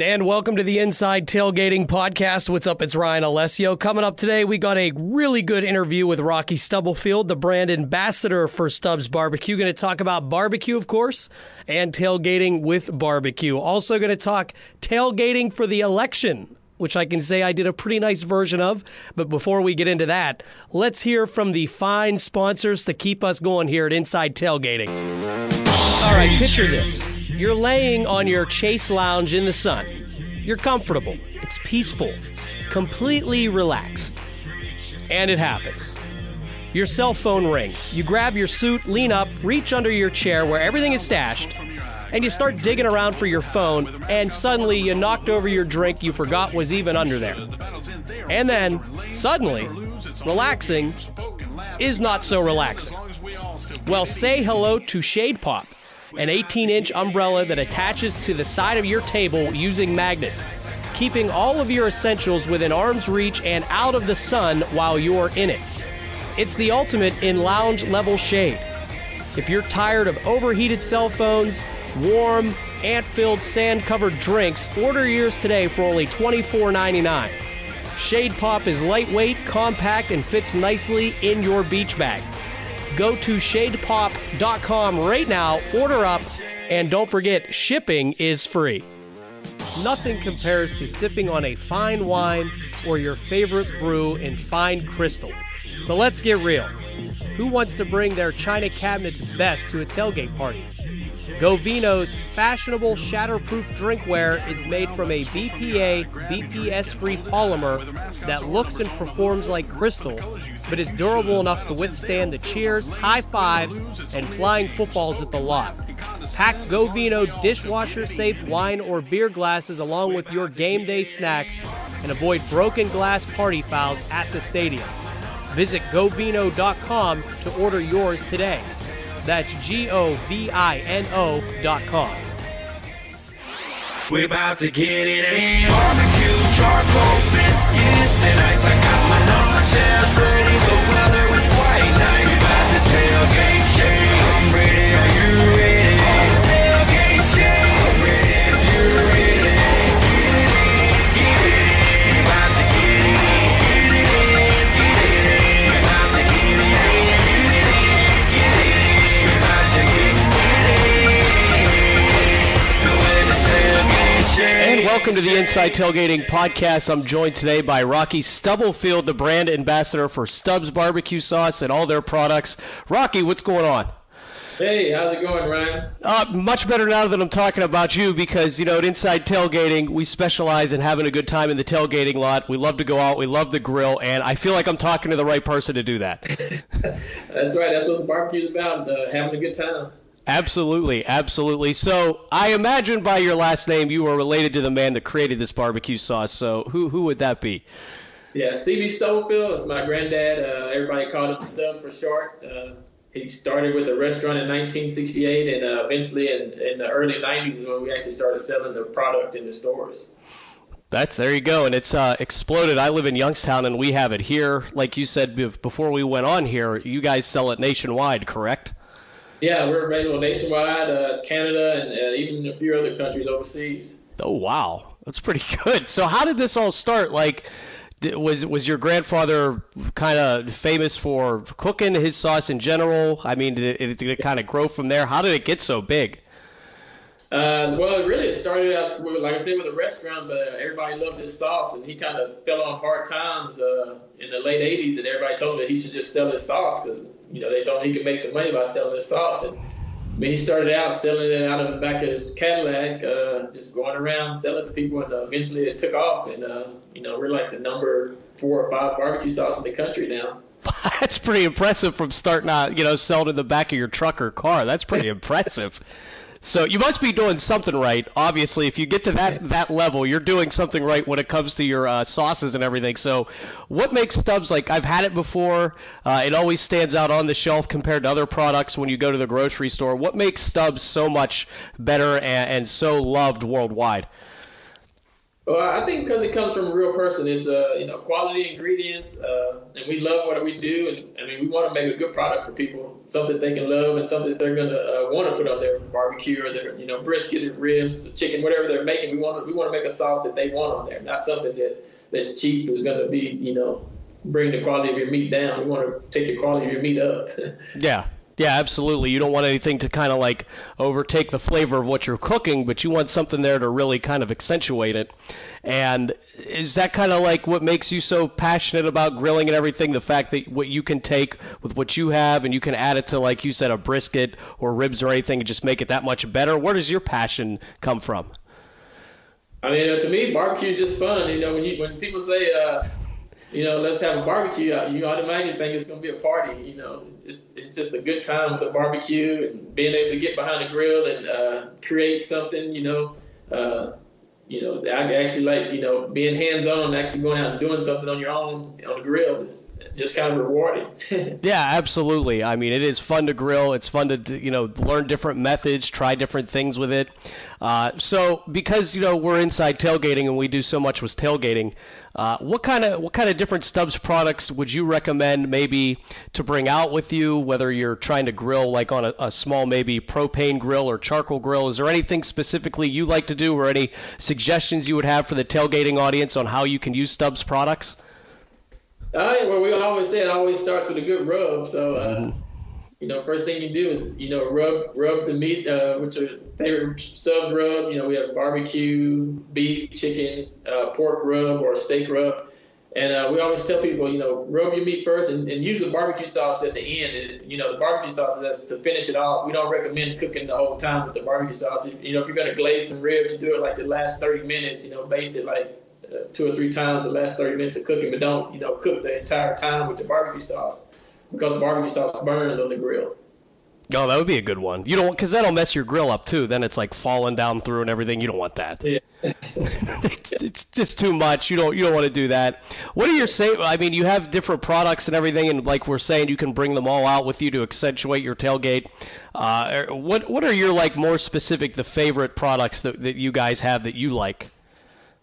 And welcome to the Inside Tailgating Podcast. What's up? It's Ryan Alessio. Coming up today, we got a really good interview with Rocky Stubblefield, the brand ambassador for Stubbs Barbecue. Going to talk about barbecue, of course, and tailgating with barbecue. Also, going to talk tailgating for the election which I can say I did a pretty nice version of. But before we get into that, let's hear from the fine sponsors to keep us going here at Inside Tailgating. All right, picture this. You're laying on your chase lounge in the sun. You're comfortable. It's peaceful. Completely relaxed. And it happens. Your cell phone rings. You grab your suit, lean up, reach under your chair where everything is stashed, and you start digging around for your phone, and suddenly you knocked over your drink you forgot was even under there. And then, suddenly, relaxing is not so relaxing. Well, say hello to Shade Pop an 18 inch umbrella that attaches to the side of your table using magnets, keeping all of your essentials within arm's reach and out of the sun while you're in it. It's the ultimate in lounge level shade. If you're tired of overheated cell phones, warm, ant filled, sand covered drinks, order yours today for only $24.99. Shade Pop is lightweight, compact, and fits nicely in your beach bag. Go to shadepop.com right now, order up, and don't forget shipping is free. Nothing compares to sipping on a fine wine or your favorite brew in fine crystal. But let's get real. Who wants to bring their china cabinet's best to a tailgate party? Govino's fashionable shatterproof drinkware is made from a BPA, BPS free polymer that looks and performs like crystal, but is durable enough to withstand the cheers, high fives, and flying footballs at the lot. Pack Govino dishwasher safe wine or beer glasses along with your game day snacks and avoid broken glass party fouls at the stadium. Visit govino.com to order yours today. That's G O V I N O dot com. We're about to get it in. Barbecue, charcoal, biscuits, and ice. I got my ready. The weather. We're about to tailgate welcome to the Inside Tailgating Podcast. I'm joined today by Rocky Stubblefield, the brand ambassador for Stubbs Barbecue Sauce and all their products. Rocky, what's going on? Hey, how's it going, Ryan? Uh, much better now that I'm talking about you because, you know, at Inside Tailgating, we specialize in having a good time in the tailgating lot. We love to go out, we love the grill, and I feel like I'm talking to the right person to do that. That's right. That's what the barbecue's about, uh, having a good time. Absolutely, absolutely. So I imagine by your last name you were related to the man that created this barbecue sauce. So who who would that be? Yeah, C.B. Stubblefield is my granddad. Uh, everybody called him Stub for short. Uh, he started with a restaurant in 1968, and uh, eventually in, in the early 90s is when we actually started selling the product in the stores. That's there you go, and it's uh, exploded. I live in Youngstown, and we have it here. Like you said before we went on here, you guys sell it nationwide, correct? Yeah, we're available nationwide, uh, Canada, and uh, even a few other countries overseas. Oh wow, that's pretty good. So how did this all start? Like, d- was was your grandfather kind of famous for cooking his sauce in general? I mean, did it, did it kind of grow from there? How did it get so big? Uh, well, really, it started out, with, like I said, with a restaurant, but everybody loved his sauce, and he kind of fell on hard times uh, in the late 80s, and everybody told him that he should just sell his sauce because, you know, they told him he could make some money by selling his sauce. And I mean, he started out selling it out of the back of his Cadillac, uh, just going around selling to people, and uh, eventually it took off. And, uh, you know, we're like the number four or five barbecue sauce in the country now. That's pretty impressive from starting out, you know, selling in the back of your truck or car. That's pretty impressive. So you must be doing something right. Obviously, if you get to that that level, you're doing something right when it comes to your uh, sauces and everything. So, what makes Stubbs like? I've had it before. Uh, it always stands out on the shelf compared to other products when you go to the grocery store. What makes Stubbs so much better and, and so loved worldwide? Well, I think because it comes from a real person, it's uh, you know quality ingredients, uh, and we love what we do, and I mean we want to make a good product for people, something they can love, and something they're gonna uh, want to put on their barbecue or their you know brisket or ribs, chicken, whatever they're making. We want we want to make a sauce that they want on there, not something that that's cheap is gonna be you know bring the quality of your meat down. We want to take the quality of your meat up. Yeah. Yeah, absolutely. You don't want anything to kind of like overtake the flavor of what you're cooking, but you want something there to really kind of accentuate it. And is that kind of like what makes you so passionate about grilling and everything? The fact that what you can take with what you have and you can add it to, like you said, a brisket or ribs or anything and just make it that much better? Where does your passion come from? I mean, to me, barbecue is just fun. You know, when you when people say, uh, you know, let's have a barbecue, uh, you automatically think it's going to be a party. You know, it's it's just a good time with a barbecue and being able to get behind the grill and uh, create something. You know, uh, you know, I actually like you know being hands on, actually going out and doing something on your own on the grill is just kind of rewarding. Yeah, absolutely. I mean, it is fun to grill. It's fun to you know learn different methods, try different things with it. Uh, so because you know we're inside tailgating and we do so much with tailgating, uh, what kind of what kind of different Stubbs products would you recommend maybe to bring out with you? Whether you're trying to grill like on a, a small maybe propane grill or charcoal grill, is there anything specifically you like to do, or any suggestions you would have for the tailgating audience on how you can use Stubbs products? Uh, well, we always say it always starts with a good rub. So, uh, you know, first thing you do is, you know, rub rub the meat, uh, which are favorite Stubbs rub. You know, we have barbecue, beef, chicken, uh, pork rub, or steak rub. And uh, we always tell people, you know, rub your meat first and, and use the barbecue sauce at the end. And, you know, the barbecue sauce is to finish it off. We don't recommend cooking the whole time with the barbecue sauce. You know, if you're going to glaze some ribs, do it like the last 30 minutes, you know, baste it like uh, two or three times the last 30 minutes of cooking, but don't, you know, cook the entire time with the barbecue sauce because barbecue sauce burns on the grill. Oh, that would be a good one. You don't because that'll mess your grill up too. Then it's like falling down through and everything. You don't want that. Yeah. it's just too much. You don't you don't want to do that. What are your say? I mean, you have different products and everything, and like we're saying, you can bring them all out with you to accentuate your tailgate. Uh, what what are your like more specific the favorite products that, that you guys have that you like?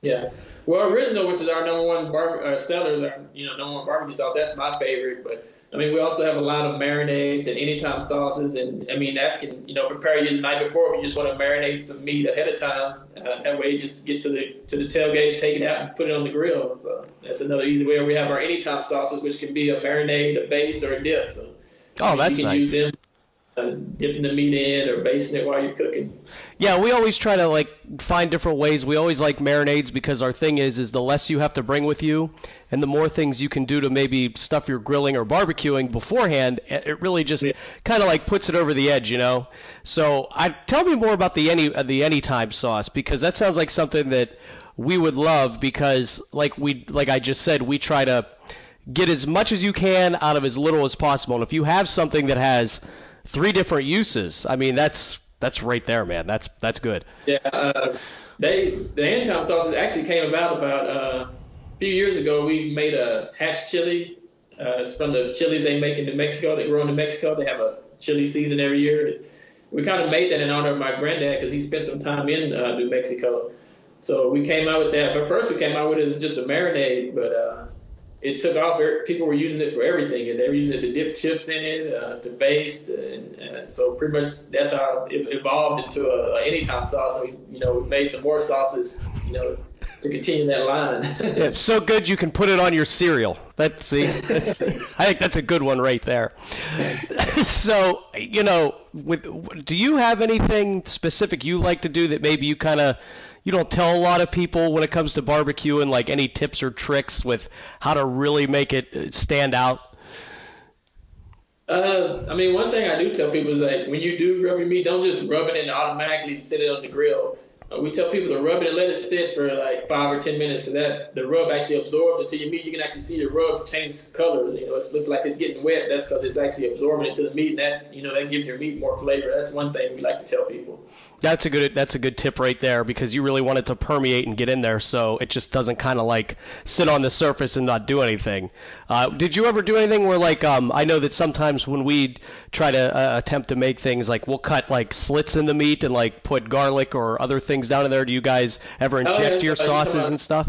Yeah. Well, original, which is our number one bar- uh, seller, our, you know, number one barbecue sauce, that's my favorite. But I mean, we also have a line of marinades and anytime sauces, and I mean, that's can you know prepare you the night before if you just want to marinate some meat ahead of time. Uh, that way, you just get to the to the tailgate, take it out, and put it on the grill. So that's another easy way. We have our anytime sauces, which can be a marinade, a base, or a dip. So Oh, you can nice. use them, uh, dipping the meat in or basting it while you're cooking. Yeah, we always try to like find different ways. We always like marinades because our thing is is the less you have to bring with you and the more things you can do to maybe stuff your grilling or barbecuing beforehand, it really just kind of like puts it over the edge, you know. So, I tell me more about the any uh, the anytime sauce because that sounds like something that we would love because like we like I just said, we try to get as much as you can out of as little as possible. And if you have something that has three different uses, I mean that's that's right there, man. That's that's good. Yeah, uh, they the anytime sauces actually came about about uh, a few years ago. We made a hatch chili. Uh, it's from the chilies they make in New Mexico. They grow in New Mexico. They have a chili season every year. We kind of made that in honor of my granddad because he spent some time in uh, New Mexico. So we came out with that. But first we came out with it as just a marinade, but uh, it took off. People were using it for everything, and they were using it to dip chips in it, uh, to baste, and uh, so pretty much that's how it evolved into a, a anytime sauce. And we, you know, we made some more sauces, you know, to continue that line. Yeah, so good you can put it on your cereal. That see, that's, I think that's a good one right there. so you know, with do you have anything specific you like to do that maybe you kind of you don't tell a lot of people when it comes to barbecue and like any tips or tricks with how to really make it uh, stand out? Uh, I mean, one thing I do tell people is that when you do rub your meat, don't just rub it and automatically sit it on the grill. Uh, we tell people to rub it and let it sit for like five or ten minutes, for that the rub actually absorbs into your meat. You can actually see the rub change colors. You know, it looks like it's getting wet. That's because it's actually absorbing into the meat, and that you know that gives your meat more flavor. That's one thing we like to tell people. That's a good that's a good tip right there because you really want it to permeate and get in there, so it just doesn't kind of like sit on the surface and not do anything. Uh, did you ever do anything where like um, I know that sometimes when we try to uh, attempt to make things like we'll cut like slits in the meat and like put garlic or other things down in there. Do you guys ever inject yeah, your you sauces talking and stuff?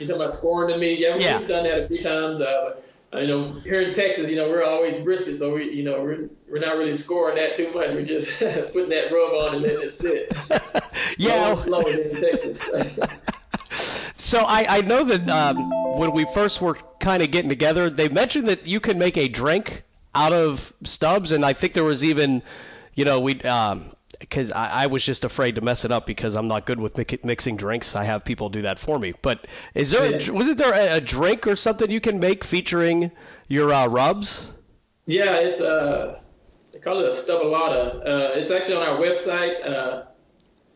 You talking about scoring the meat? Yeah, we- Yeah. we've done that a few times. Uh, but, you know, here in Texas, you know, we're always brisket, so we, you know, we're we're not really scoring that too much. We're just putting that rub on and letting it sit. Yeah. slower than in Texas. So I, I know that um, when we first were kind of getting together, they mentioned that you can make a drink out of Stubbs, and I think there was even, you know, we because I, I was just afraid to mess it up because I'm not good with mi- mixing drinks. I have people do that for me. But is there a, wasn't there a, a drink or something you can make featuring your uh, rubs? yeah, it's uh, they call it a stubalata. Uh, it's actually on our website. Uh,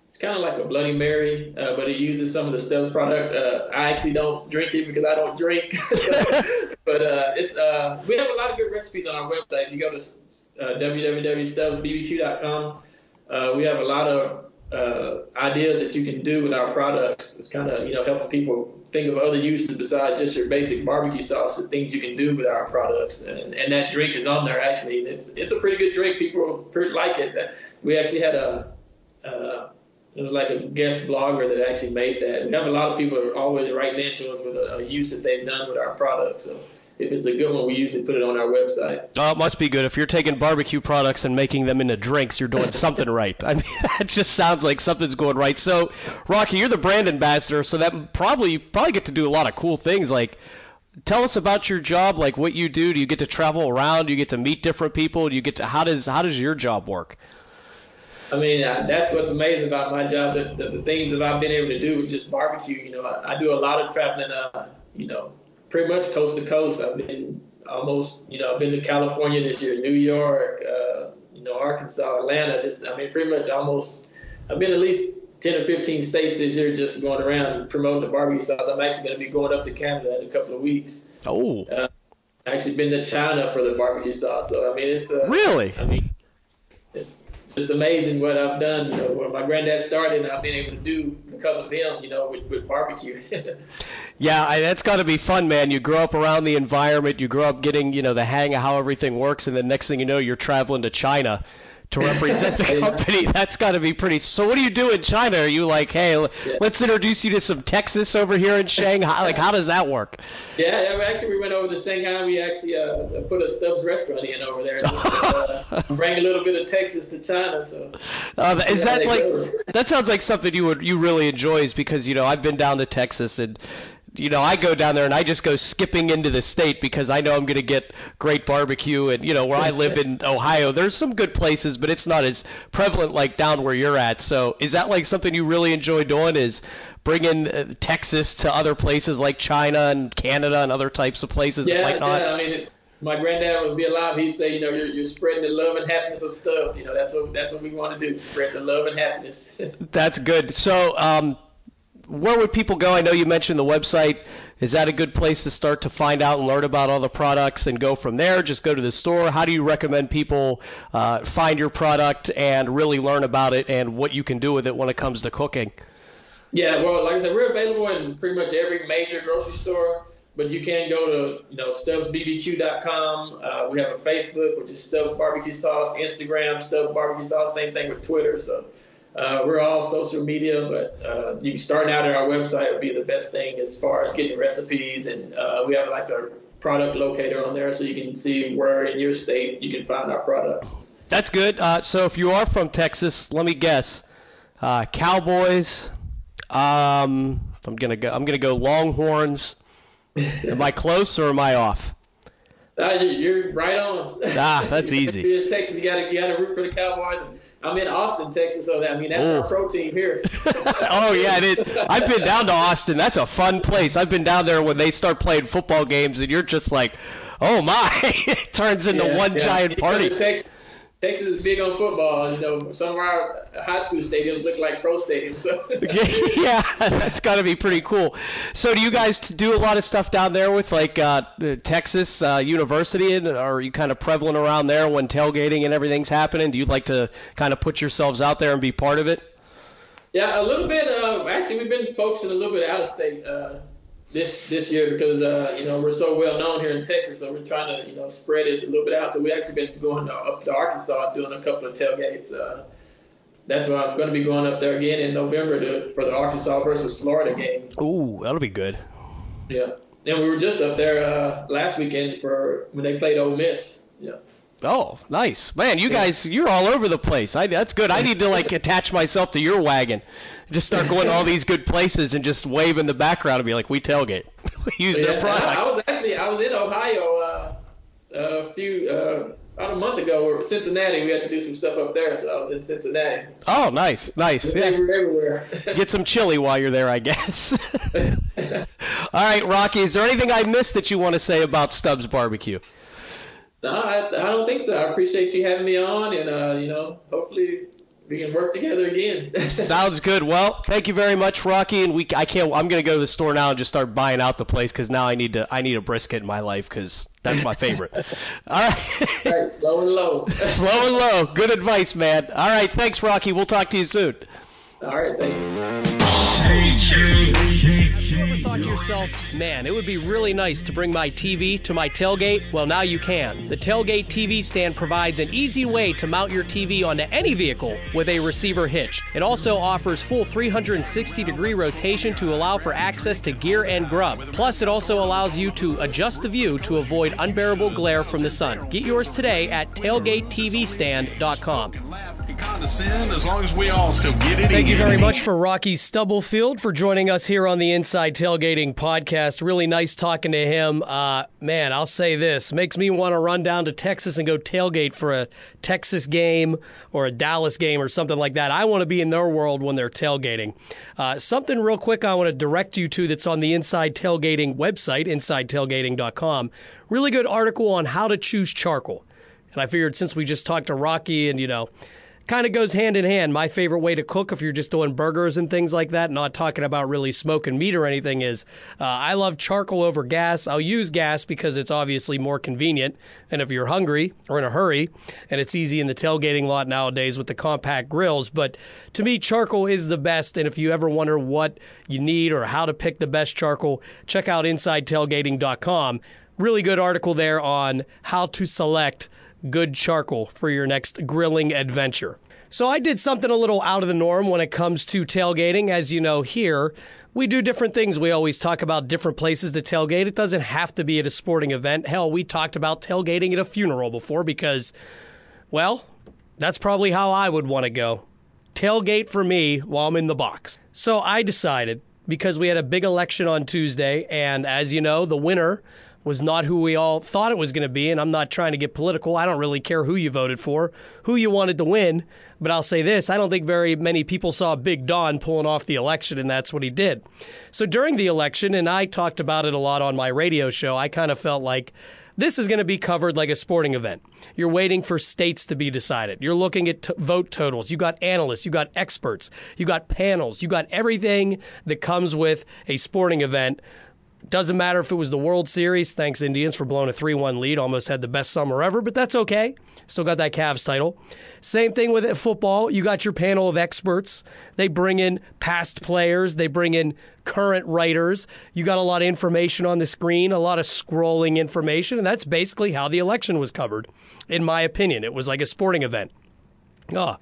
it's kind of like a Bloody Mary, uh, but it uses some of the Stubbs product. Uh, I actually don't drink it because I don't drink. So, but uh, it's uh, we have a lot of good recipes on our website. If you go to uh, www.stubbsbbq.com, uh, we have a lot of uh, ideas that you can do with our products. It's kind of you know helping people think of other uses besides just your basic barbecue sauce and things you can do with our products. And, and that drink is on there actually. It's it's a pretty good drink. People like it. We actually had a uh, it was like a guest blogger that actually made that. We have a lot of people are always writing into us with a, a use that they've done with our products. So if it's a good one, we usually put it on our website. Oh, it must be good. If you're taking barbecue products and making them into drinks, you're doing something right. I mean, that just sounds like something's going right. So, Rocky, you're the brand ambassador, so that probably you probably get to do a lot of cool things. Like, tell us about your job. Like, what you do. Do you get to travel around? Do you get to meet different people? Do you get to how does how does your job work? I mean, uh, that's what's amazing about my job. The, the, the things that I've been able to do with just barbecue. You know, I, I do a lot of traveling. Uh, you know, pretty much coast to coast. I've been almost. You know, I've been to California this year, New York. Uh, you know, Arkansas, Atlanta. Just, I mean, pretty much almost. I've been at least ten or fifteen states this year, just going around promoting the barbecue sauce. I'm actually going to be going up to Canada in a couple of weeks. Oh, I actually been to China for the barbecue sauce. So I mean, it's uh, really? I mean, it's just amazing what I've done. You know, what my granddad started, and I've been able to do because of him. You know, with, with barbecue. Yeah, I, that's got to be fun, man. You grow up around the environment, you grow up getting, you know, the hang of how everything works, and then next thing you know, you're traveling to China to represent the company. That's got to be pretty. So, what do you do in China? Are you like, hey, Yeah. let's introduce you to some Texas over here in Shanghai? Like, how does that work? yeah, yeah, we actually we went over to Shanghai. We actually uh, put a Stubbs restaurant in over there, just to, uh, bring a little bit of Texas to China. So Uh, is that like that sounds like something you would you really enjoy? Is because you know I've been down to Texas and you know I go down there and I just go skipping into the state because I know I'm going to get great barbecue and you know where I live in Ohio there's some good places but it's not as prevalent like down where you're at. So is that like something you really enjoy doing? Is bringing uh, Texas to other places like China and Canada and other types of places that yeah, might not? yeah. I mean, it, my granddad would be alive. He'd say, you know, you're, you're spreading the love and happiness of stuff. You know, that's what that's what we want to do: spread the love and happiness. That's good. So, um, where would people go? I know you mentioned the website. Is that a good place to start to find out and learn about all the products and go from there? Just go to the store. How do you recommend people uh, find your product and really learn about it and what you can do with it when it comes to cooking? Yeah, well, like I said, we're available in pretty much every major grocery store, but you can go to, you know, StubbsBBQ.com. Uh, we have a Facebook, which is Stubbs Barbecue Sauce, Instagram, Stubbs Barbecue Sauce, same thing with Twitter. So uh, we're all social media, but uh, you starting out at our website would be the best thing as far as getting recipes. And uh, we have like a product locator on there so you can see where in your state you can find our products. That's good. Uh, so, if you are from Texas, let me guess, uh, Cowboys. Um, I'm gonna go. I'm gonna go Longhorns. am I close or am I off? Uh, you- you're right on. Ah, that's easy. In Texas, you got to you got to root for the Cowboys. And I'm in Austin, Texas, so that I mean that's Ooh. our mm. pro team here. oh yeah, it is. I've been down to Austin. That's a fun place. I've been down there when they start playing football games, and you're just like, oh my! it turns into Yeah, one yeah. giant party. to Texas, Texas is big on football. You know, some of our high school stadiums look like pro stadiums. So yeah, that's got to be pretty cool. So, do you guys do a lot of stuff down there with like uh, Texas uh, University, and are you kind of prevalent around there when tailgating and everything's happening? Do you like to kind of put yourselves out there and be part of it? yeah, a little bit. Uh, actually, we've been focusing a little bit out of state uh, this this year because uh, you know we're so well known here in Texas, so we're trying to you know spread it a little bit out. So we actually been going up to Arkansas doing a couple of tailgates. Uh, that's why I'm going to be going up there again in November to, for the Arkansas versus Florida game. Ooh, that'll be good. Yeah, and we were just up there uh, last weekend for when they played Ole Miss. Yeah. Oh, nice, man! You guys, you're all over the place. I, that's good. I need to like attach myself to your wagon, just start going to all these good places and just wave in the background and be like, "We tailgate, we use Yeah, their and I, I was actually I was in Ohio uh, a few uh, about a month ago. Or Cincinnati, we had to do some stuff up there, so I was in Cincinnati. Oh, nice, nice. Yeah. everywhere. Get some chili while you're there, I guess. all right, Rocky. Is there anything I missed that you want to say about Stubbs Barbecue? no, I, I don't think so. I appreciate you having me on, and uh, you know, hopefully we can work together again. Sounds good. Well, thank you very much, Rocky. And we, I can't. I'm gonna go to the store now and just start buying out the place because now I need to. I need a brisket in my life because that's my favorite. All right. right, slow and low. Slow and low. Good advice, man. All right. Thanks, Rocky. We'll talk to you soon. All right, thanks. Ever thought to yourself, man, it would be really nice to bring my TV to my tailgate? Well, now you can. The Tailgate TV stand provides an easy way to mount your TV onto any vehicle with a receiver hitch. It also offers full 360 degree rotation to allow for access to gear and grub. Plus, it also allows you to adjust the view to avoid unbearable glare from the sun. Get yours today at tailgatetvstand.com. You condescend as long as we all still get it Thank you very much for Rocky Stubblefield for joining us here on the Inside Tailgating podcast. Really nice talking to him. Uh, man, I'll say this makes me want to run down to Texas and go tailgate for a Texas game or a Dallas game or something like that. I want to be in their world when they're tailgating. Uh, something real quick I want to direct you to that's on the Inside Tailgating website, InsideTailgating.com. Really good article on how to choose charcoal. And I figured since we just talked to Rocky and, you know, kind of goes hand in hand. My favorite way to cook, if you're just doing burgers and things like that, not talking about really smoking meat or anything, is uh, I love charcoal over gas. I'll use gas because it's obviously more convenient. And if you're hungry or in a hurry, and it's easy in the tailgating lot nowadays with the compact grills. But to me, charcoal is the best. And if you ever wonder what you need or how to pick the best charcoal, check out InsideTailgating.com. Really good article there on how to select good charcoal for your next grilling adventure. So I did something a little out of the norm when it comes to tailgating. As you know, here we do different things. We always talk about different places to tailgate. It doesn't have to be at a sporting event. Hell, we talked about tailgating at a funeral before because, well, that's probably how I would want to go. Tailgate for me while I'm in the box. So I decided because we had a big election on Tuesday, and as you know, the winner was not who we all thought it was going to be. And I'm not trying to get political. I don't really care who you voted for, who you wanted to win. But I'll say this I don't think very many people saw Big Don pulling off the election, and that's what he did. So during the election, and I talked about it a lot on my radio show, I kind of felt like this is going to be covered like a sporting event. You're waiting for states to be decided. You're looking at t- vote totals. You got analysts, you got experts, you got panels, you got everything that comes with a sporting event. Doesn't matter if it was the World Series. Thanks, Indians, for blowing a 3 1 lead. Almost had the best summer ever, but that's okay. Still got that Cavs title. Same thing with football. You got your panel of experts. They bring in past players, they bring in current writers. You got a lot of information on the screen, a lot of scrolling information, and that's basically how the election was covered, in my opinion. It was like a sporting event. Oh.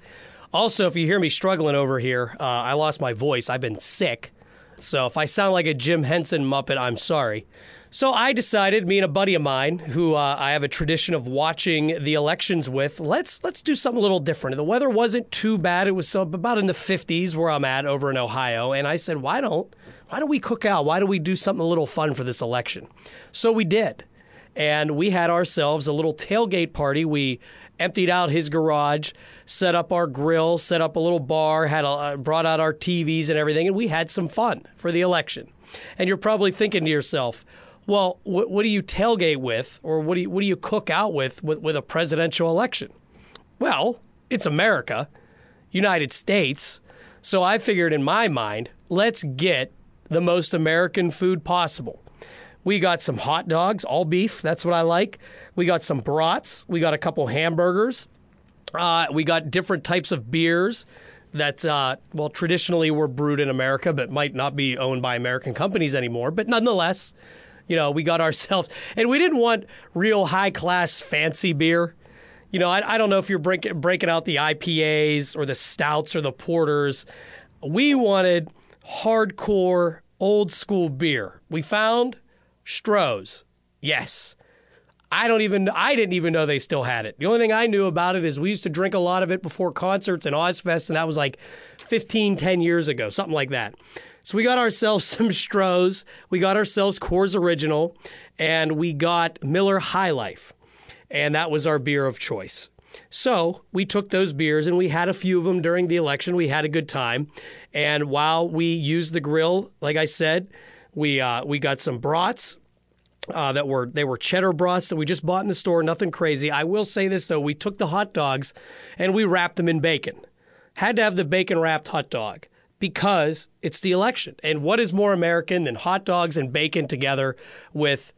Also, if you hear me struggling over here, uh, I lost my voice. I've been sick. So if I sound like a Jim Henson Muppet, I'm sorry. So I decided, me and a buddy of mine, who uh, I have a tradition of watching the elections with, let's let's do something a little different. The weather wasn't too bad; it was so, about in the 50s where I'm at over in Ohio, and I said, why don't why don't we cook out? Why don't we do something a little fun for this election? So we did, and we had ourselves a little tailgate party. We emptied out his garage, set up our grill, set up a little bar, had a, uh, brought out our TVs and everything, and we had some fun for the election. And you're probably thinking to yourself, well, what, what do you tailgate with, or what do you what do you cook out with, with with a presidential election? Well, it's America, United States. So I figured in my mind, let's get the most American food possible. We got some hot dogs, all beef. That's what I like. We got some brats. We got a couple hamburgers. Uh, we got different types of beers that, uh, well, traditionally were brewed in America, but might not be owned by American companies anymore. But nonetheless, you know, we got ourselves, and we didn't want real high class fancy beer. You know, I, I don't know if you're break, breaking out the IPAs or the stouts or the porters. We wanted hardcore, old school beer. We found Stroh's. Yes. I don't even I didn't even know they still had it. The only thing I knew about it is we used to drink a lot of it before concerts and Ozzfest and that was like 15 10 years ago, something like that. So we got ourselves some Stroh's, we got ourselves Coors Original, and we got Miller High Life. And that was our beer of choice. So we took those beers and we had a few of them during the election. We had a good time. And while we used the grill, like I said, we uh, we got some brats, uh, that were they were cheddar brats that we just bought in the store. Nothing crazy. I will say this though: we took the hot dogs and we wrapped them in bacon. Had to have the bacon wrapped hot dog because it's the election. And what is more American than hot dogs and bacon together with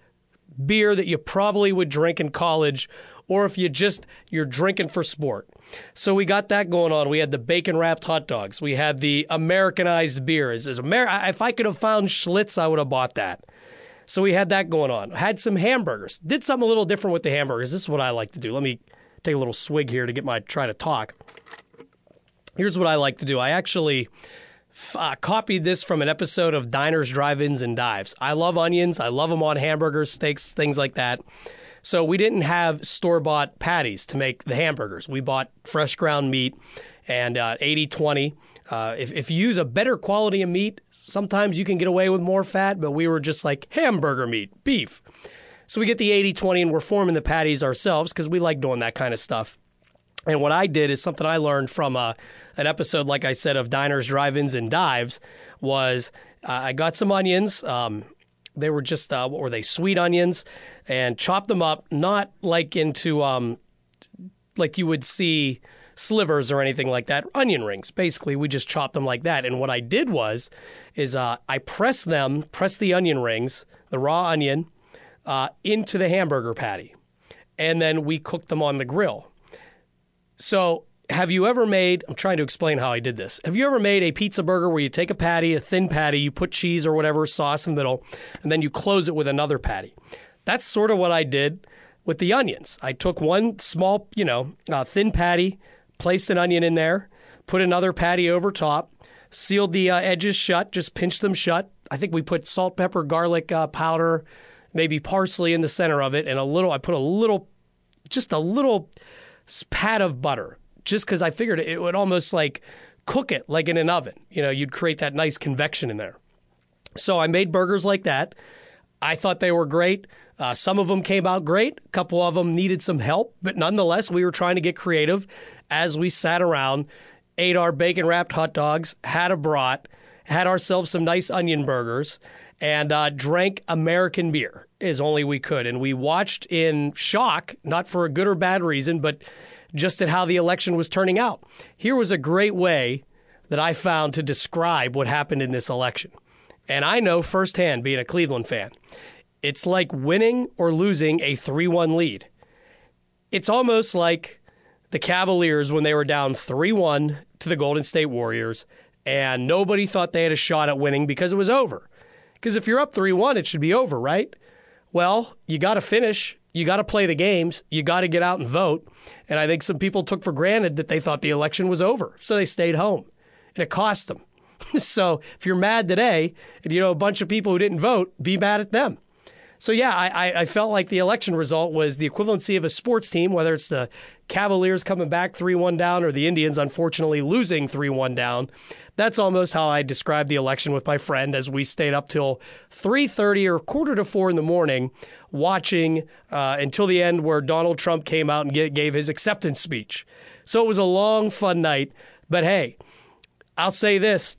beer that you probably would drink in college, or if you just you're drinking for sport. So we got that going on. We had the bacon wrapped hot dogs. We had the Americanized beers. Amer- if I could have found Schlitz, I would have bought that. So we had that going on. Had some hamburgers. Did something a little different with the hamburgers. This is what I like to do. Let me take a little swig here to get my try to talk. Here's what I like to do. I actually uh, copied this from an episode of Diners, Drive-ins, and Dives. I love onions. I love them on hamburgers, steaks, things like that. So we didn't have store-bought patties to make the hamburgers. We bought fresh ground meat and uh, 80-20. Uh, if, if you use a better quality of meat, sometimes you can get away with more fat, but we were just like hamburger meat, beef. So we get the 80 20 and we're forming the patties ourselves because we like doing that kind of stuff. And what I did is something I learned from uh, an episode, like I said, of Diners, Drive-ins, and Dives. Was uh, I got some onions. Um, they were just uh, what were they? Sweet onions, and chopped them up, not like into um, like you would see slivers or anything like that. Onion rings, basically. We just chopped them like that. And what I did was, is uh, I pressed them, pressed the onion rings, the raw onion, uh, into the hamburger patty, and then we cooked them on the grill. So, have you ever made? I'm trying to explain how I did this. Have you ever made a pizza burger where you take a patty, a thin patty, you put cheese or whatever sauce in the middle, and then you close it with another patty? That's sort of what I did with the onions. I took one small, you know, uh, thin patty, placed an onion in there, put another patty over top, sealed the uh, edges shut, just pinched them shut. I think we put salt, pepper, garlic uh, powder, maybe parsley in the center of it, and a little. I put a little, just a little pat of butter, just because I figured it would almost like cook it like in an oven. You know, you'd create that nice convection in there. So I made burgers like that. I thought they were great. Uh, some of them came out great. A couple of them needed some help, but nonetheless, we were trying to get creative as we sat around, ate our bacon wrapped hot dogs, had a brat, had ourselves some nice onion burgers, and uh, drank American beer as only we could. And we watched in shock, not for a good or bad reason, but just at how the election was turning out. Here was a great way that I found to describe what happened in this election. And I know firsthand, being a Cleveland fan, it's like winning or losing a 3 1 lead. It's almost like the Cavaliers when they were down 3 1 to the Golden State Warriors, and nobody thought they had a shot at winning because it was over. Because if you're up 3 1, it should be over, right? Well, you got to finish. You got to play the games. You got to get out and vote. And I think some people took for granted that they thought the election was over. So they stayed home. And it cost them. so if you're mad today and you know a bunch of people who didn't vote, be mad at them. So yeah, I, I felt like the election result was the equivalency of a sports team, whether it's the Cavaliers coming back three one down or the Indians unfortunately losing three one down. That's almost how I described the election with my friend as we stayed up till three thirty or quarter to four in the morning, watching uh, until the end where Donald Trump came out and get, gave his acceptance speech. So it was a long, fun night. But hey, I'll say this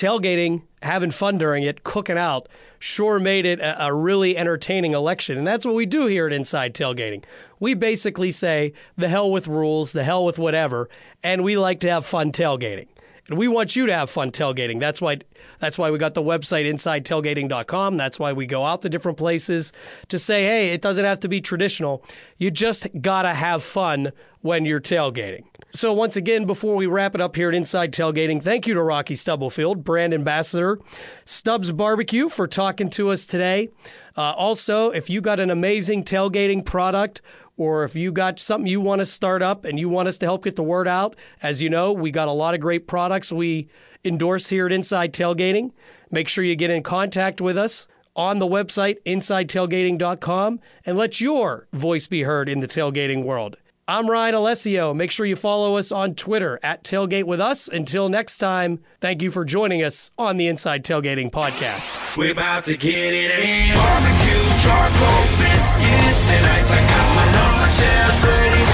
tailgating, having fun during it, cooking out, sure made it a, a, really entertaining election. And that's what we do here at Inside Tailgating. We basically say, the hell with rules, the hell with whatever, and we like to have fun tailgating. And we want you to have fun tailgating. That's why that's why we got the website insidetailgating.com. That's why we go out to different places to say, hey, it doesn't have to be traditional. You just got to have fun when you're tailgating. So, once again, before we wrap it up here at Inside Tailgating, thank you to Rocky Stubblefield, brand ambassador, Stubbs Barbecue, for talking to us today. Uh, also, if you got an amazing tailgating product or if you got something you want to start up and you want us to help get the word out, as you know, we got a lot of great products we endorse here at Inside Tailgating. Make sure you get in contact with us on the website insidetailgating.com and let your voice be heard in the tailgating world. I'm Ryan Alessio. Make sure you follow us on Twitter at Tailgate with Us. Until next time, thank you for joining us on the Inside Tailgating Podcast. We're about to get it in. Barbecue, charcoal, biscuits, and ice. I got my chairs ready.